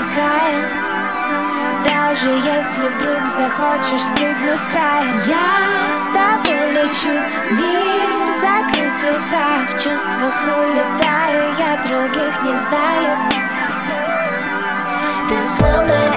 тікає, даже если вдруг захочешь спрыгнуть с края Я с тобой лечу, мир закрыт лица В чувствах улетаю, я других не знаю. Ты словно